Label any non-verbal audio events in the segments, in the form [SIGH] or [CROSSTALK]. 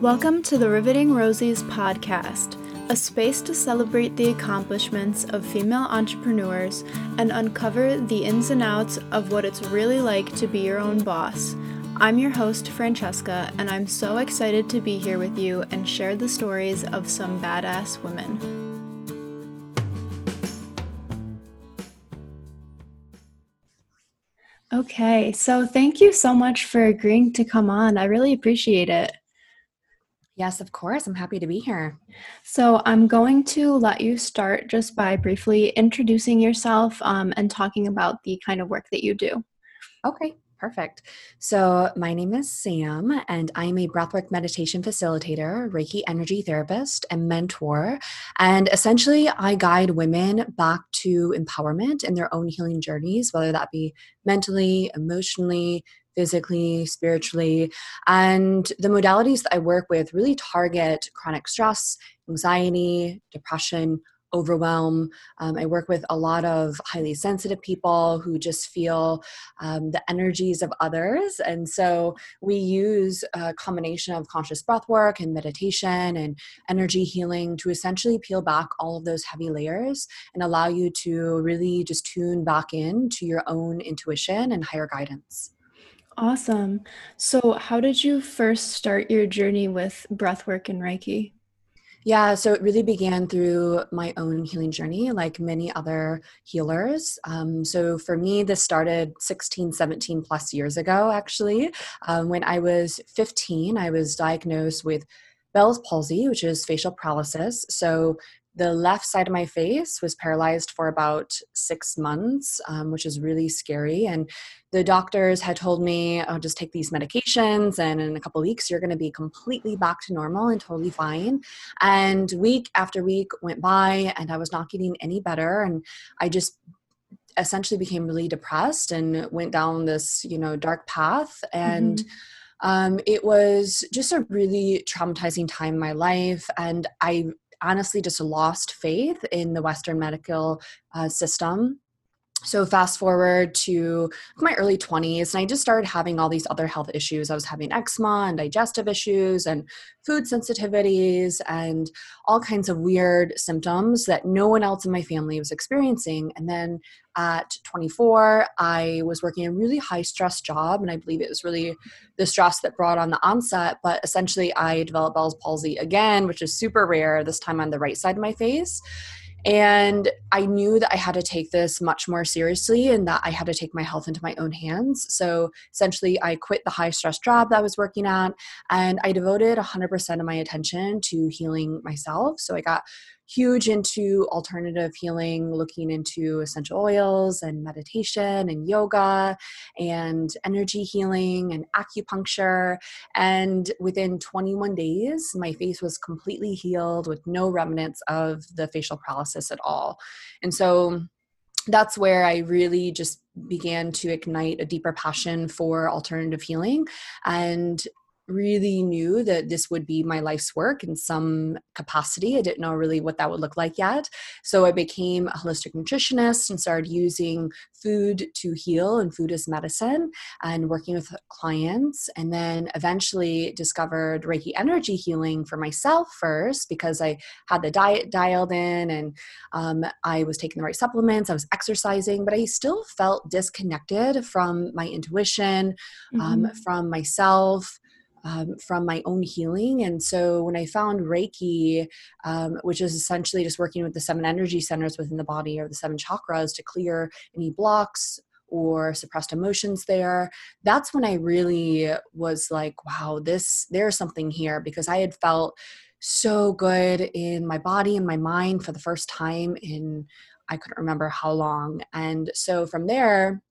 Welcome to the Riveting Rosies podcast, a space to celebrate the accomplishments of female entrepreneurs and uncover the ins and outs of what it's really like to be your own boss. I'm your host, Francesca, and I'm so excited to be here with you and share the stories of some badass women. Okay, so thank you so much for agreeing to come on. I really appreciate it. Yes, of course. I'm happy to be here. So, I'm going to let you start just by briefly introducing yourself um, and talking about the kind of work that you do. Okay, perfect. So, my name is Sam, and I'm a breathwork meditation facilitator, Reiki energy therapist, and mentor. And essentially, I guide women back to empowerment in their own healing journeys, whether that be mentally, emotionally, physically, spiritually. And the modalities that I work with really target chronic stress, anxiety, depression, overwhelm. Um, I work with a lot of highly sensitive people who just feel um, the energies of others. And so we use a combination of conscious breath work and meditation and energy healing to essentially peel back all of those heavy layers and allow you to really just tune back in to your own intuition and higher guidance. Awesome. So, how did you first start your journey with breathwork and Reiki? Yeah, so it really began through my own healing journey, like many other healers. Um, so for me, this started 16, 17 plus years ago, actually. Um, when I was 15, I was diagnosed with Bell's palsy, which is facial paralysis. So the left side of my face was paralyzed for about six months, um, which is really scary. And the doctors had told me, "Oh, just take these medications, and in a couple weeks, you're going to be completely back to normal and totally fine." And week after week went by, and I was not getting any better. And I just essentially became really depressed and went down this, you know, dark path. And mm-hmm. Um, it was just a really traumatizing time in my life and i honestly just lost faith in the Western medical uh, system so fast forward to my early 20s and i just started having all these other health issues. I was having eczema and digestive issues and food sensitivities and all kinds of weird symptoms that no one else in my family was experiencing. And then at 24 i was working a really high stress job and i believe it was really the stress that brought on the onset but essentially i developed bell's palsy again which is super rare. This time on the right side of my face and I knew that I had to take this much more seriously and that I had to take my health into my own hands. So essentially, I quit the high stress job that I was working at and I devoted 100% of my attention to healing myself. So I got huge into alternative healing, looking into essential oils and meditation and yoga and energy healing and acupuncture. And within 21 days, my face was completely healed with no remnants of the facial paralysis at all. And so that's where I really just began to ignite a deeper passion for alternative healing and really knew that this would be my life's work in some capacity. I didn't know really what that would look like yet. So I became a holistic nutritionist and started using food to heal and food as medicine and working with clients. And then eventually discovered Reiki energy healing for myself first because I had the diet dialed in and um, I was taking the right supplements, I was exercising, but I still felt disconnected from my intuition, um, mm-hmm. um, from myself um, from my own healing. And so when I found Reiki, um, which is essentially just working with the seven energy centers within the body or the seven chakras to clear any blocks or suppressed emotions there that's when i really was like wow this there's something here because i had felt so good in my body and my mind for the first time in i couldn't remember how long and so from there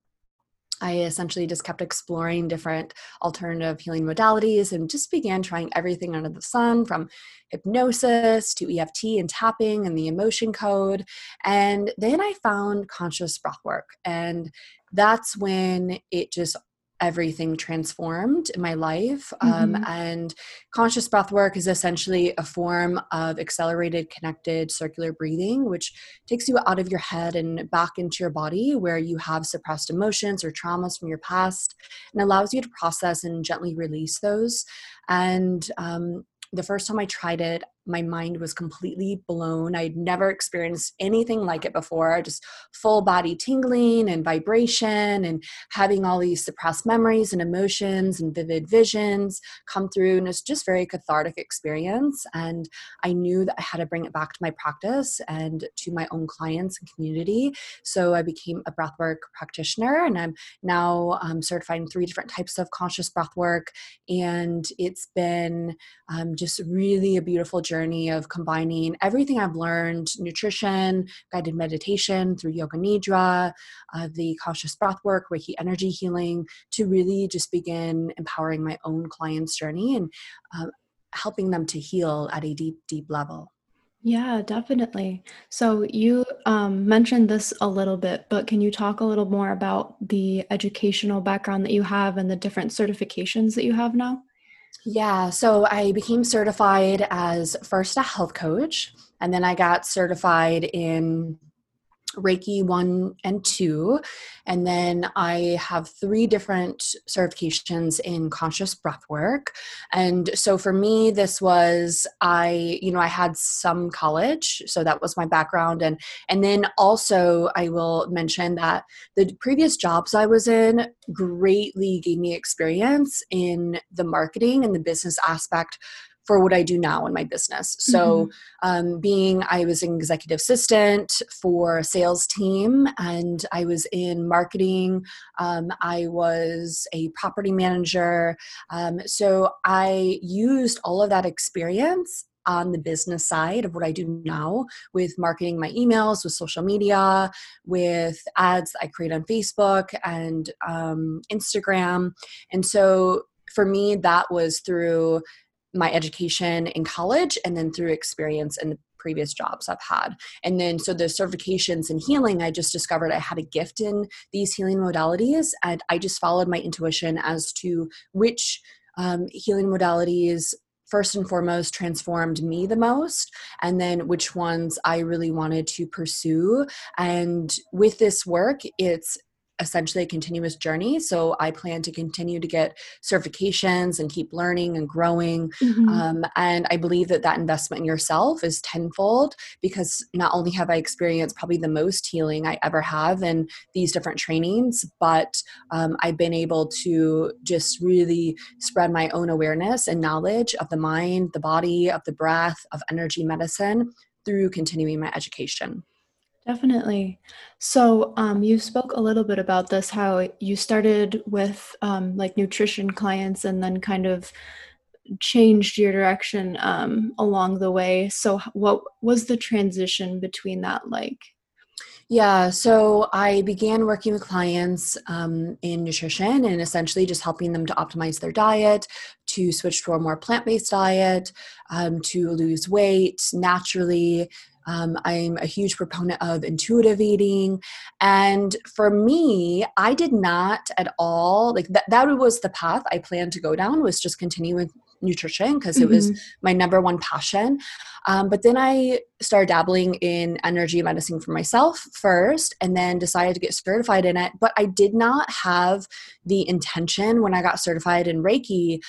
I essentially just kept exploring different alternative healing modalities and just began trying everything under the sun from hypnosis to EFT and tapping and the emotion code. And then I found conscious breath work. And that's when it just everything transformed in my life. Um, mm-hmm. Um, and conscious breath work is essentially a form of accelerated connected circular breathing, which takes you out of your head and back into your body where you have suppressed emotions or traumas from your past and allows you to process and gently release those. And um, the first time I tried it, my mind was completely blown. I'd never experienced anything like it before, just full body tingling and vibration and having all these suppressed memories and emotions and vivid visions come through. And it's just very cathartic experience. And I knew that I had to bring it back to my practice and to my own clients and community. So I became a breathwork practitioner and I'm now um, certified in three different types of conscious breathwork. And it's been um, just really a beautiful journey journey of combining everything I've learned nutrition, guided meditation through Yoga Nidra, uh, the conscious breath work, Reiki energy healing to really just begin empowering my own clients' journey and uh, helping them to heal at a deep, deep level. Yeah, definitely. So you um, mentioned this a little bit, but can you talk a little more about the educational background that you have and the different certifications that you have now? Yeah, so I became certified as first a health coach, and then I got certified in Reiki 1 and 2. And then I have three different certifications in conscious breath work. And so for me, this was I, you know, I had some college, so that was my background. And and then also I will mention that the previous jobs I was in greatly gave me experience in the marketing and the business aspect for what I do now in my business. So, mm-hmm. um, being I was an executive assistant for a sales team, and I was in marketing. Um, I was a property manager. Um, so I used all of that experience on the business side of what I do now with marketing my emails, with social media, with ads I create on Facebook and um, Instagram. And so for me, that was through my education in college and then through experience in the previous jobs I've had. And then, so the certifications in healing, I just discovered I had a gift in these healing modalities. And I just followed my intuition as to which um, healing modalities first and foremost transformed me the most and then which ones i really wanted to pursue and with this work it's essentially a continuous journey. So I plan to continue to get certifications and keep learning and growing. Mm-hmm. Um, and I believe that that investment in yourself is tenfold because not only have I experienced probably the most healing I ever have in these different trainings, but um, I've been able to just really spread my own awareness and knowledge of the mind, the body, of the breath, of energy medicine through continuing my education. Definitely. So, um, you spoke a little bit about this, how you started with um, like nutrition clients and then kind of changed your direction um, along the way. So, what was the transition between that like? Yeah, so I began working with clients um, in nutrition and essentially just helping them to optimize their diet, to switch to a more plant based diet, um, to lose weight naturally, um, I'm a huge proponent of intuitive eating. And for me, I did not at all like that, that was the path I planned to go down was just continue with nutrition because mm-hmm. it was mm-hmm. my number one passion. Um, but then I started dabbling in energy medicine for myself first and then decided to get certified in it. But I did not have the intention when I got certified in Reiki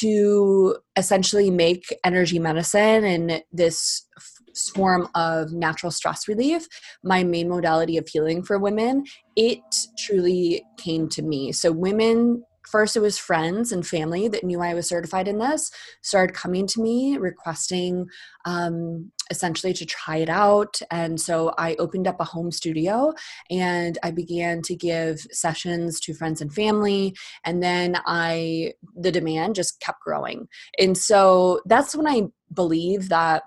to essentially make energy medicine and this form of natural stress relief, my main modality of healing for women, it truly came to me. So, women first it was friends and family that knew i was certified in this started coming to me requesting um, essentially to try it out. And so i opened up a home studio and i began to give sessions to friends and family. And then i the demand just kept growing. And so that's when i believe that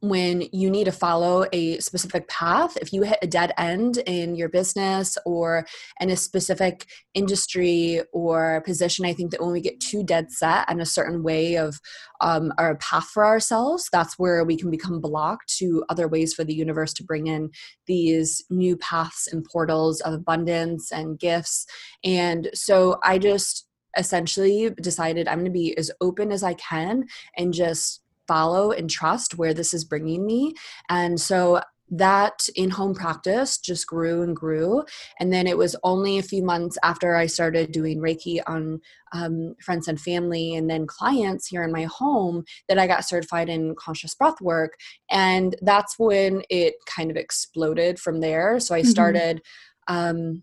when you need to follow a specific path. If you hit a dead end in your business or in a specific industry or position, I think that when we get too dead set in a certain way of um, our path for ourselves, that's where we can become blocked to other ways for the universe to bring in these new paths and portals of abundance and gifts. And so I just essentially decided I'm going to be as open as I can and just follow and trust where this is bringing me. And so that in home practice just grew and grew. And then it was only a few months after I started doing Reiki on um, friends and family and then clients here in my home that I got certified in conscious breath work. And that's when it kind of exploded from there. So I mm-hmm. started. Um,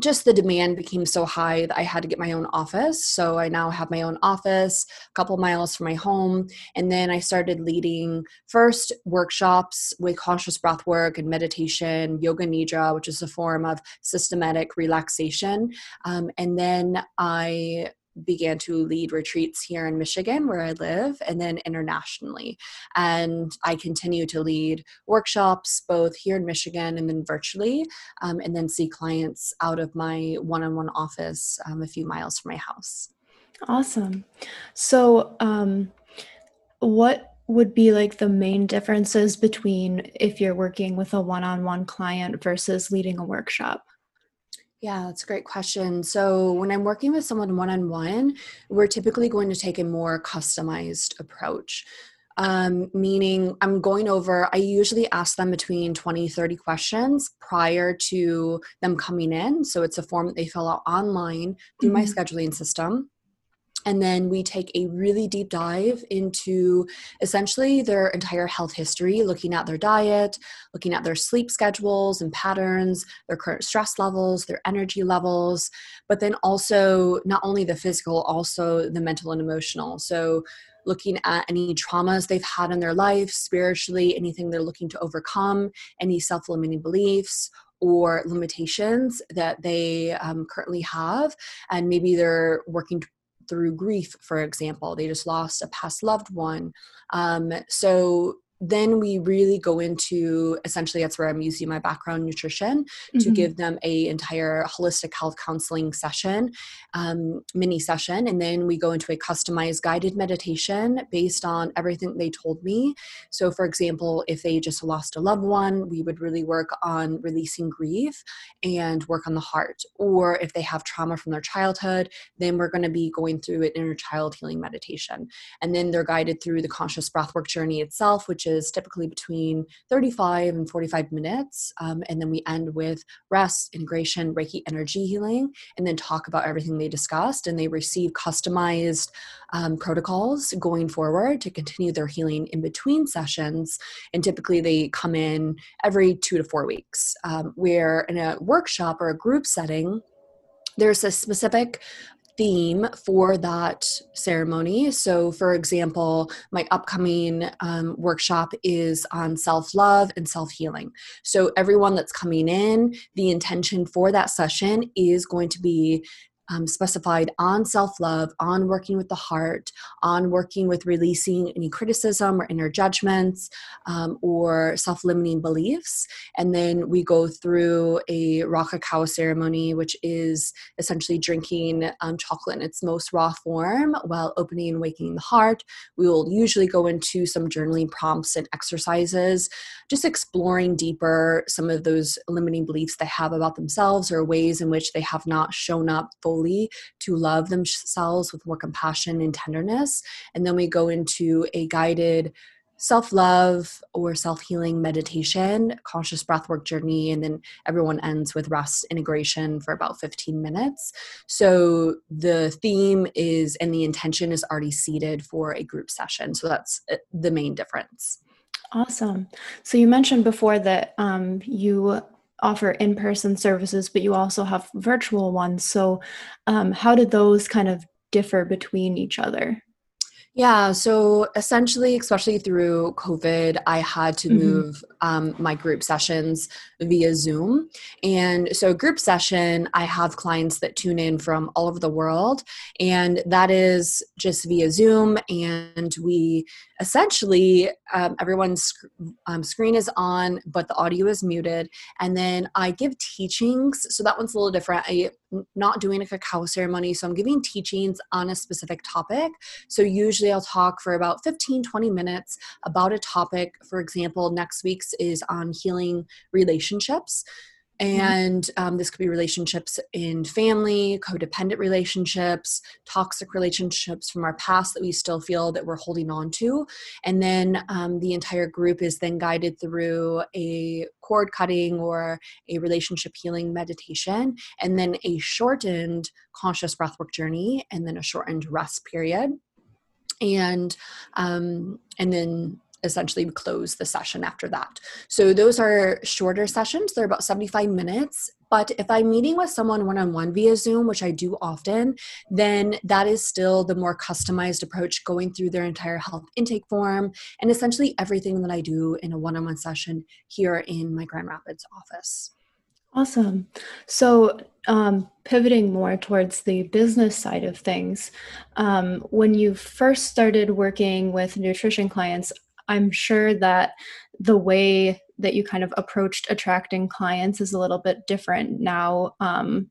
just the demand became so high that I had to get my own office. So I now have my own office, a couple miles from my home. And then I started leading first workshops with conscious breath work and meditation, yoga nidra, which is a form of systematic relaxation. Um, and then I began to lead retreats here in Michigan, where I live, and then internationally. And I continue to lead workshops both here in Michigan and then virtually, um, and then see clients out of my one on one office um, a few miles from my house. Awesome. So, um, what would be like the main differences between if you're working with a one on one client versus leading a workshop? Yeah, that's a great question. So, when I'm working with someone one on one, we're typically going to take a more customized approach. Um, meaning, I'm going over, I usually ask them between 20, 30 questions prior to them coming in. So, it's a form that they fill out online through mm-hmm. my scheduling system and then we take a really deep dive into essentially their entire health history, looking at their diet, looking at their sleep schedules and patterns, their current stress levels, their energy levels, but then also not only the physical, also the mental and emotional. So, looking at any traumas they've had in their life, spiritually, anything they're looking to overcome, any self limiting beliefs, or limitations that they um, currently have and maybe they're working through grief, for example. They just lost a past loved one. Um, so then we really go into essentially that's where i'm using my background nutrition mm-hmm. to give them a entire holistic health counseling session um, mini session. And then we go into a customized guided meditation based on everything they told me. So for example if they just lost a loved one we would really work on releasing grief and work on the heart. Or if they have trauma from their childhood then we're going to be going through an inner child healing meditation. And then they're guided through the conscious breathwork journey itself which is typically between 35 and 45 minutes. Um, and then we end with rest, integration, Reiki energy healing, and then talk about everything they discussed. And they receive customized um, protocols going forward to continue their healing in between sessions. And typically they come in every two to four weeks, um, where in a workshop or a group setting, there's a specific theme for that ceremony. So, for example, my upcoming um, workshop is on self love and self healing. So, everyone that's coming in, the intention for that session is going to be um, specified on self love, on working with the heart, on working with releasing any criticism or inner judgments um, or self limiting beliefs. And then we go through a raw cacao ceremony, which is essentially drinking um, chocolate in its most raw form while opening and waking the heart. We will usually go into some journaling prompts and exercises, just exploring deeper some of those limiting beliefs they have about themselves or ways in which they have not shown up fully fully to love themselves with more compassion and tenderness. And then we go into a guided self love or self healing meditation, conscious breathwork journey, and then everyone ends with rest integration for about 15 minutes. So the theme is and the intention is already seated for a group session. So that's uh, the main difference. Awesome. So you mentioned before that um, you offer in-person services but you also have virtual ones. So um, how did those kind of differ between each other yeah, so essentially, especially through COVID, I had to mm-hmm. move um, my group sessions via Zoom. And so, group session, I have clients that tune in from all over the world, and that is just via Zoom. And we essentially, um, everyone's sc- um, screen is on, but the audio is muted. And then I give teachings. So, that one's a little different. I'm not doing a cacao ceremony. So I'm giving teachings on a specific topic. So usually I'll talk for about 15, 20 minutes about a topic. For example, next week's is on healing relationships. Mm-hmm. And um, this could be relationships in family, codependent relationships, toxic relationships from our past that we still feel that we're holding on to. And then um, the entire group is then guided through a cord cutting or a relationship healing meditation, and then a shortened conscious breathwork journey, and then a shortened rest period. And um, and then essentially close the session after that. So those are shorter sessions, they're about 75 minutes. But if I'm meeting with someone one on one via Zoom, which I do often, then that is still the more customized approach, going through their entire health intake form and essentially everything that I do in a one on one session here in my Grand Rapids office. Awesome. So, um, pivoting more towards the business side of things, um, when you first started working with nutrition clients, I'm sure that the way that you kind of approached attracting clients is a little bit different now um,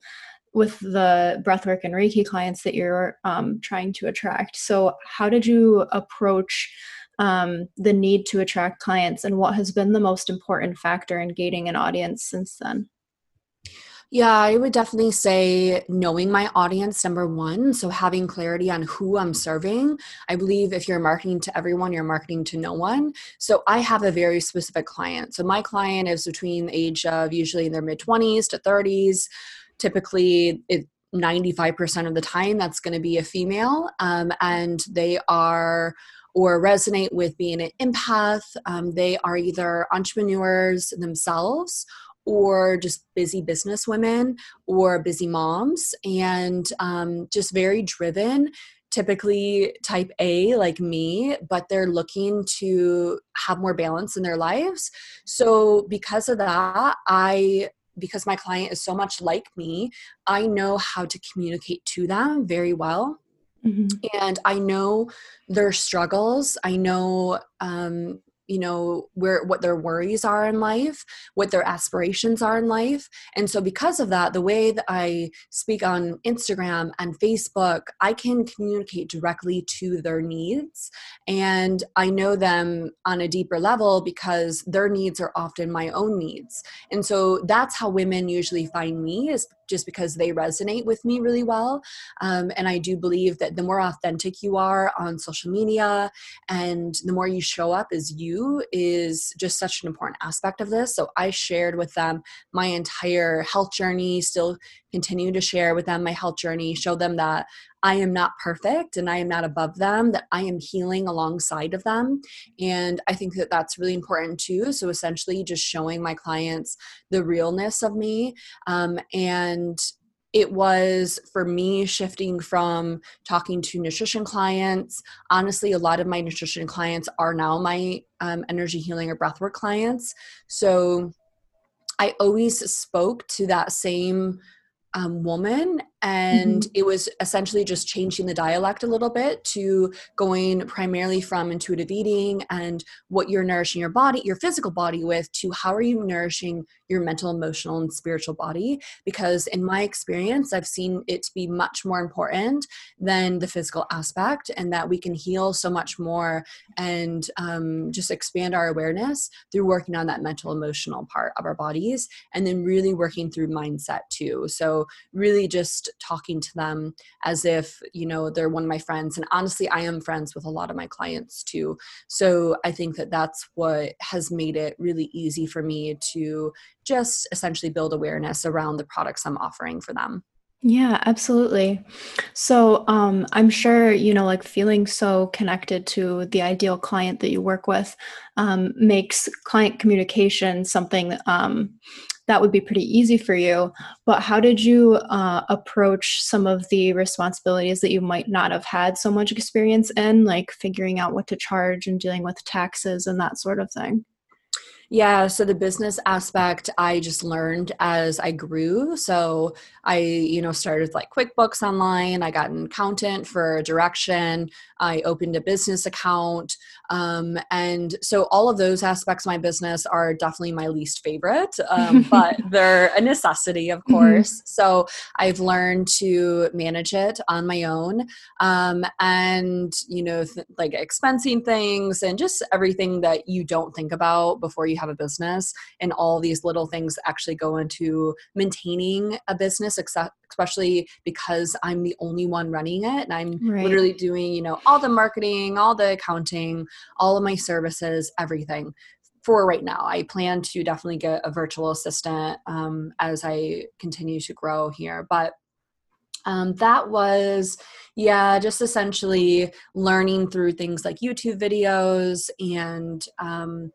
with the breathwork and Reiki clients that you're um, trying to attract. So, how did you approach um, the need to attract clients, and what has been the most important factor in gaining an audience since then? Yeah, I would definitely say knowing my audience, number one. So having clarity on who I'm serving. I believe if you're marketing to everyone, you're marketing to no one. So I have a very specific client. So my client is between the age of usually in their mid 20s to 30s. Typically, it 95% of the time that's going to be a female um, and they are or resonate with being an empath um, they are either entrepreneurs themselves or just busy business women or busy moms and um, just very driven typically type A like me, but they're looking to have more balance in their lives. So, because of that, I because my client is so much like me, I know how to communicate to them very well. Mm-hmm. And I know their struggles. I know um, you know where what their worries are in life what their aspirations are in life. And so because of that the way that i speak on instagram and facebook i can communicate directly to their needs. And i know them on a deeper level because their needs are often my own needs. And so that's how women usually find me is just because they resonate with me really well. Um, and I do believe that the more authentic you are on social media and the more you show up as you is just such an important aspect of this. So I shared with them my entire health journey, still continue to share with them my health journey, show them that I am not perfect and I am not above them, that I am healing alongside of them. And I think that that's really important too. So essentially, just showing my clients the realness of me. Um, and it was for me shifting from talking to nutrition clients. Honestly, a lot of my nutrition clients are now my um, energy healing or breathwork clients. So I always spoke to that same um, woman and mm-hmm. it was essentially just changing the dialect a little bit to going primarily from intuitive eating and what you're nourishing your body your physical body with to how are you nourishing your mental emotional and spiritual body because in my experience i've seen it to be much more important than the physical aspect and that we can heal so much more and um, just expand our awareness through working on that mental emotional part of our bodies and then really working through mindset too so really just talking to them as if you know they're one of my friends and honestly i am friends with a lot of my clients too so i think that that's what has made it really easy for me to just essentially build awareness around the products i'm offering for them yeah, absolutely. So, um, I'm sure, you know, like feeling so connected to the ideal client that you work with um, makes client communication something um, that would be pretty easy for you. But how did you uh, approach some of the responsibilities that you might not have had so much experience in, like figuring out what to charge and dealing with taxes and that sort of thing? Yeah, so the business aspect I just learned as I grew. So I, you know, started like QuickBooks online. I got an accountant for direction. I opened a business account. Um, and so all of those aspects of my business are definitely my least favorite, um, [LAUGHS] but they're a necessity, of mm-hmm. course. Mm-hmm. So I've learned to manage it on my own um, and, you know, th- like expensing things and just everything that you don't think about before you have a business. And all these little things actually go into maintaining a business, except especially because I'm the only one running it and I'm right. literally doing, you know, all the marketing, all the accounting, all of my services, everything for right now. I plan to definitely get a virtual assistant um, as I continue to grow here. But um, that was, yeah, just essentially learning through things like YouTube videos. And um,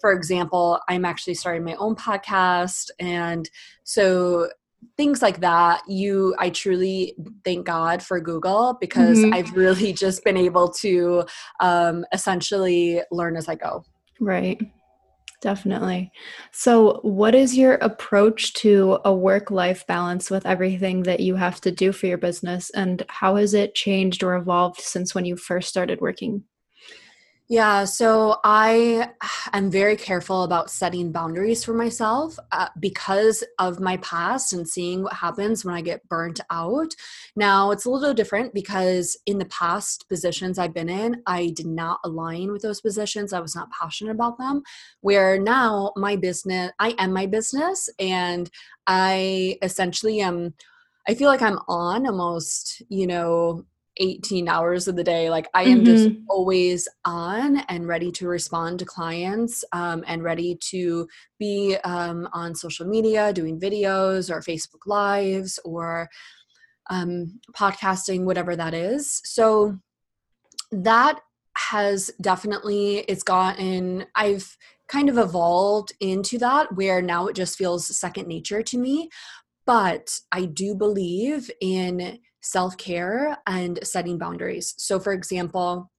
for example, I'm actually starting my own podcast. And so things like that you i truly thank god for google because mm-hmm. i've really just been able to um, essentially learn as i go. Right. Definitely. So what is your approach to a work life balance with everything that you have to do for your business? And how has it changed or evolved since when you first started working yeah, so I [SIGHS] am very careful about setting boundaries for myself uh, because of my past and seeing what happens when I get burnt out. Now, it's a little different because in the past positions I've been in, I did not align with those positions. I was not passionate about them. Where now my business, I am my business, and I essentially am. I feel like I'm on almost, you know, 18 hours of the day like i am mm-hmm. just always on and ready to respond to clients um, and ready to be um, on social media doing videos or facebook lives or um, podcasting whatever that is so that has definitely it's gotten i've kind of evolved into that where now it just feels second nature to me but i do believe in self care and setting boundaries. So, for example,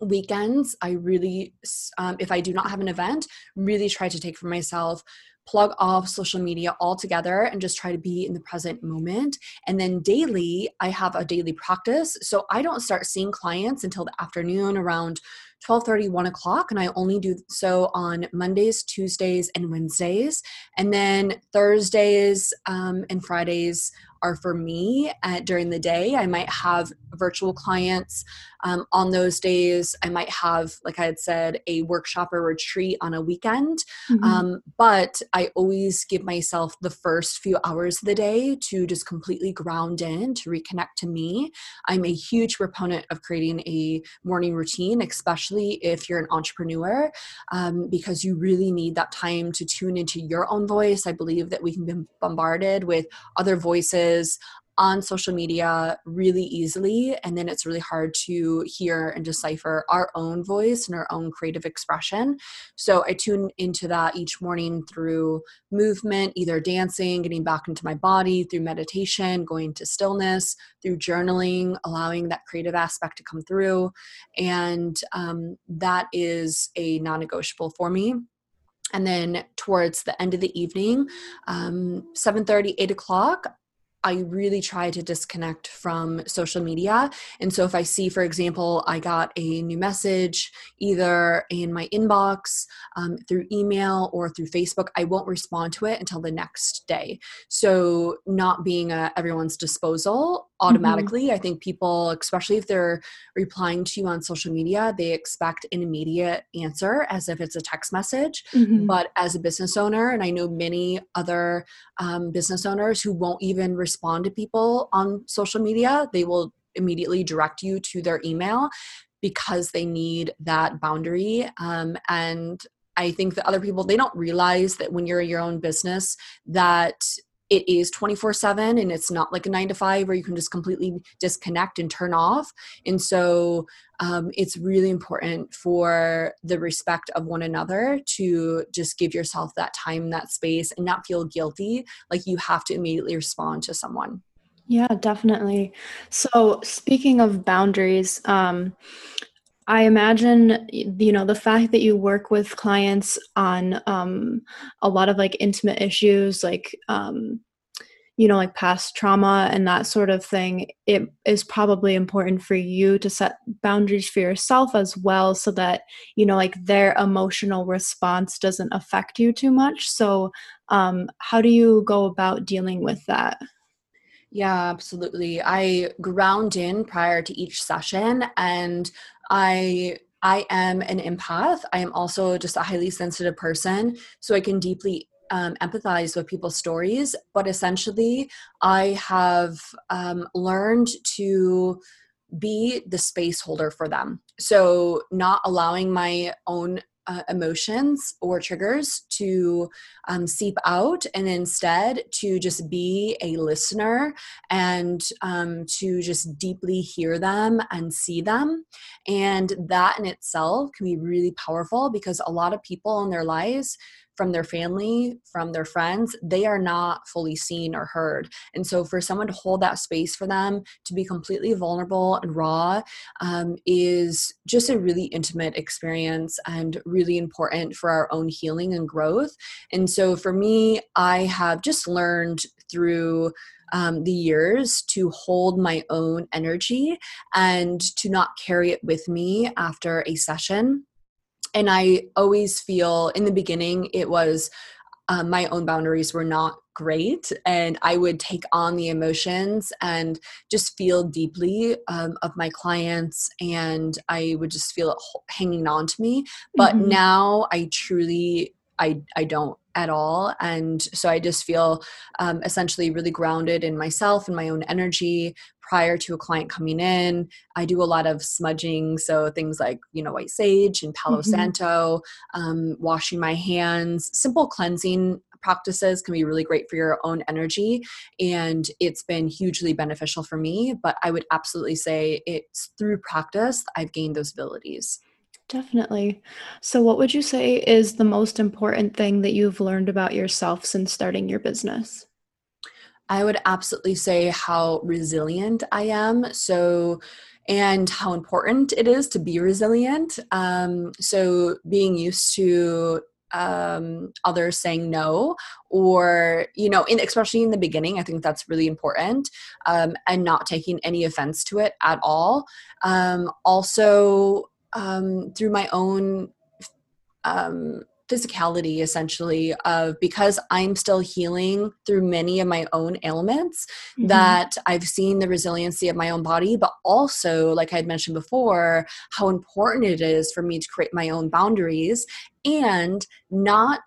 weekends, I really, um, if I do not have an event, really try to take for myself plug off social media altogether and just try to be in the present moment. And then daily, I have a daily practice. So I don't start seeing clients until the afternoon around 12 30 1 o'clock and i only do so on mondays tuesdays and wednesdays. And then thursdays um, and fridays are for me at, during the day. I might have virtual clients um, on those days. I might have, like I had said, a workshop or retreat on a weekend. Mm-hmm. Um, but I always give myself the first few hours of the day to just completely ground in, to reconnect to me. I'm a huge proponent of creating a morning routine, especially if you're an entrepreneur, um, because you really need that time to tune into your own voice. I believe that we can be bombarded with other voices on social media really easily and then it's really hard to hear and decipher our own voice and our own creative expression. So i tune into that each morning through movement either dancing getting back into my body through meditation going to stillness through journaling allowing that creative aspect to come through. And um, that is a non-negotiable for me. And then towards the end of the evening um, 7 30 8 o'clock I really try to disconnect from social media. And so if I see, for example, I got a new message either in my inbox, um, through email, or through Facebook, I won't respond to it until the next day. So not being at everyone's disposal mm-hmm. automatically. Mm-hmm. I think people, especially if they're replying to you on social media, they expect an immediate answer as if it's a text message. Mm-hmm. But as a business owner, and I know many other um, business owners who won't even respond to people on social media, they will immediately direct you to their email because they need that boundary. Um, and I think that other people they don't realize that when you're your own business that it is 24 7 and it's not like a nine to five where you can just completely disconnect and turn off. And so um, it's really important for the respect of one another to just give yourself that time that space and not feel guilty. Like you have to immediately respond to someone. Yeah definitely. So speaking of boundaries um, I imagine, you know, the fact that you work with clients on um, a lot of like intimate issues, like, um, you know, like past trauma and that sort of thing, it is probably important for you to set boundaries for yourself as well so that, you know, like their emotional response doesn't affect you too much. So, um, how do you go about dealing with that? Yeah, absolutely. I ground in prior to each session and I I am an empath. I am also just a highly sensitive person, so I can deeply um, empathize with people's stories. But essentially, I have um, learned to be the space holder for them. So, not allowing my own uh, emotions or triggers to um, seep out and instead to just be a listener and um, to just deeply hear them and see them. And that in itself can be really powerful because a lot of people in their lives from their family, from their friends, they are not fully seen or heard. And so, for someone to hold that space for them to be completely vulnerable and raw um, is just a really intimate experience and really important for our own healing and growth. And so, for me, I have just learned through um, the years to hold my own energy and to not carry it with me after a session and I always feel in the beginning it was um, my own boundaries were not great and i would take on the emotions and just feel deeply um, of my clients and i would just feel it hanging on to me but mm-hmm. now i truly I, I don't at all. And so I just feel um, essentially really grounded in myself and my own energy prior to a client coming in. I do a lot of smudging, so things like, you know, white sage and Palo mm-hmm. Santo, um, washing my hands, simple cleansing practices can be really great for your own energy and it's been hugely beneficial for me but i would absolutely say it's through practice i've gained those abilities Definitely. So, what would you say is the most important thing that you've learned about yourself since starting your business? I would absolutely say how resilient I am. So, and how important it is to be resilient. Um, so, being used to um, others saying no, or you know, in especially in the beginning, I think that's really important, um, and not taking any offense to it at all. Um, also, um, through my own um, physicality essentially of because i'm still healing through many of my own ailments mm-hmm. that i've seen the resiliency of my own body but also like i had mentioned before how important it is for me to create my own boundaries and not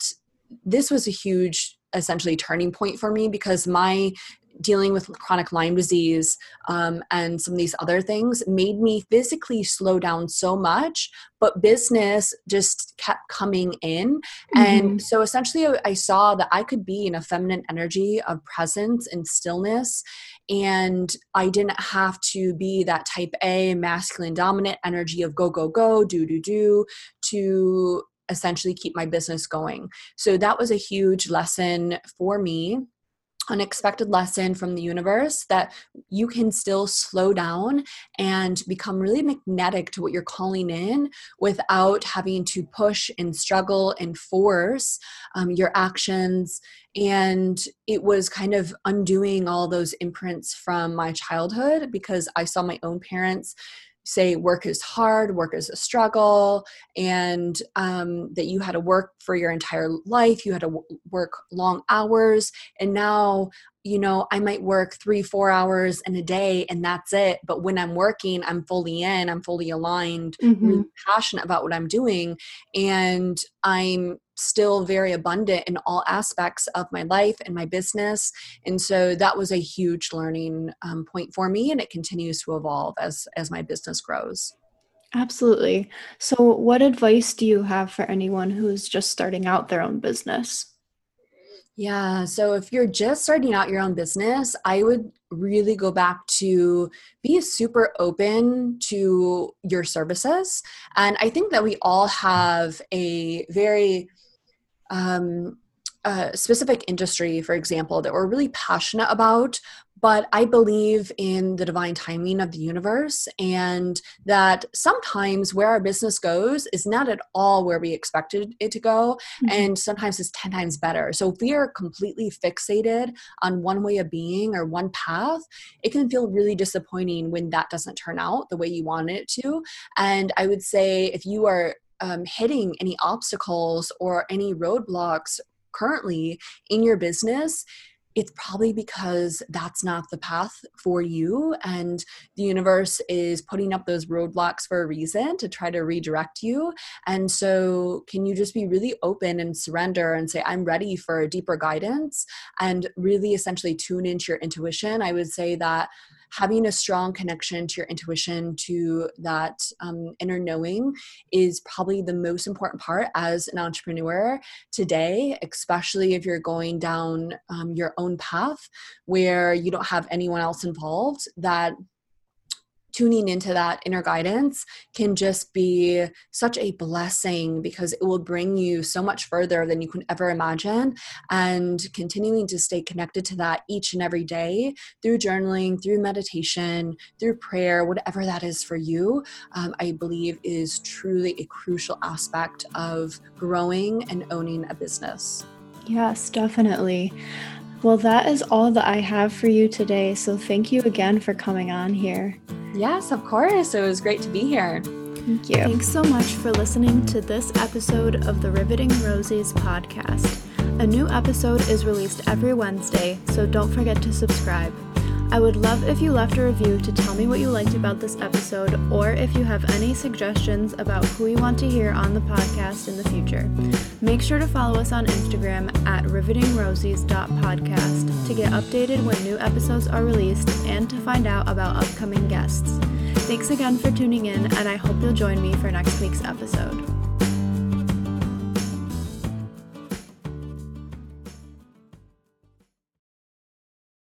this was a huge essentially turning point for me because my dealing with chronic Lyme disease um, and some of these other things made me physically slow down so much, but business just kept coming in. Mm-hmm. And so essentially, I saw that I could be in a feminine energy of presence and stillness. And I didn't have to be that type A masculine dominant energy of go, go, go, do, do, do to essentially keep my business going. So that was a huge lesson for me unexpected lesson from the universe that you can still slow down and become really magnetic to what you're calling in without having to push and struggle and force um, your actions. And it was kind of undoing all those imprints from my childhood because i saw my own parents say work is hard, work is a struggle, and um, that you had to work for your entire life, you had to w- work long hours, and now you know, I might work three, four hours in a day and that's it. But when I'm working, I'm fully in, I'm fully aligned, mm-hmm. really passionate about what I'm doing. And I'm still very abundant in all aspects of my life and my business. And so that was a huge learning um, point for me. And it continues to evolve as, as my business grows. Absolutely. So, what advice do you have for anyone who's just starting out their own business? Yeah. So if you're just starting out your own business, I would really go back to be super open to your services. And I think that we all have a very um, uh, specific industry, for example, that we're really passionate about, but I believe in the divine timing of the universe and that sometimes where our business goes is not at all where we expected it to go. Mm-hmm. And sometimes it's 10 times better. So if we are completely fixated on one way of being or one path, it can feel really disappointing when that doesn't turn out the way you want it to. And I would say if you are um, hitting any obstacles or any roadblocks currently in your business, it's probably because that's not the path for you. And the universe is putting up those roadblocks for a reason to try to redirect you. And so can you just be really open and surrender and say i'm ready for deeper guidance and really essentially tune into your intuition? I would say that having a strong connection to your intuition, to that um, inner knowing, is probably the most important part as an entrepreneur today, especially if you're going down um, your own path where you don't have anyone else involved. That tuning into that inner guidance can just be such a blessing because it will bring you so much further than you can ever imagine. And continuing to stay connected to that each and every day through journaling, through meditation, through prayer, whatever that is for you, um, I believe is truly a crucial aspect of growing and owning a business. Yes, definitely. Well, that is all that I have for you today. So thank you again for coming on here. Yes, of course. It was great to be here. Thank you. Thanks so much for listening to this episode of the Riveting Rosies podcast. A new episode is released every Wednesday, so don't forget to subscribe. I would love if you left a review to tell me what you liked about this episode or if you have any suggestions about who you want to hear on the podcast in the future. Make sure to follow us on Instagram at rivetingrosies.podcast to get updated when new episodes are released and to find out about upcoming guests. Thanks again for tuning in, and I hope you'll join me for next week's episode.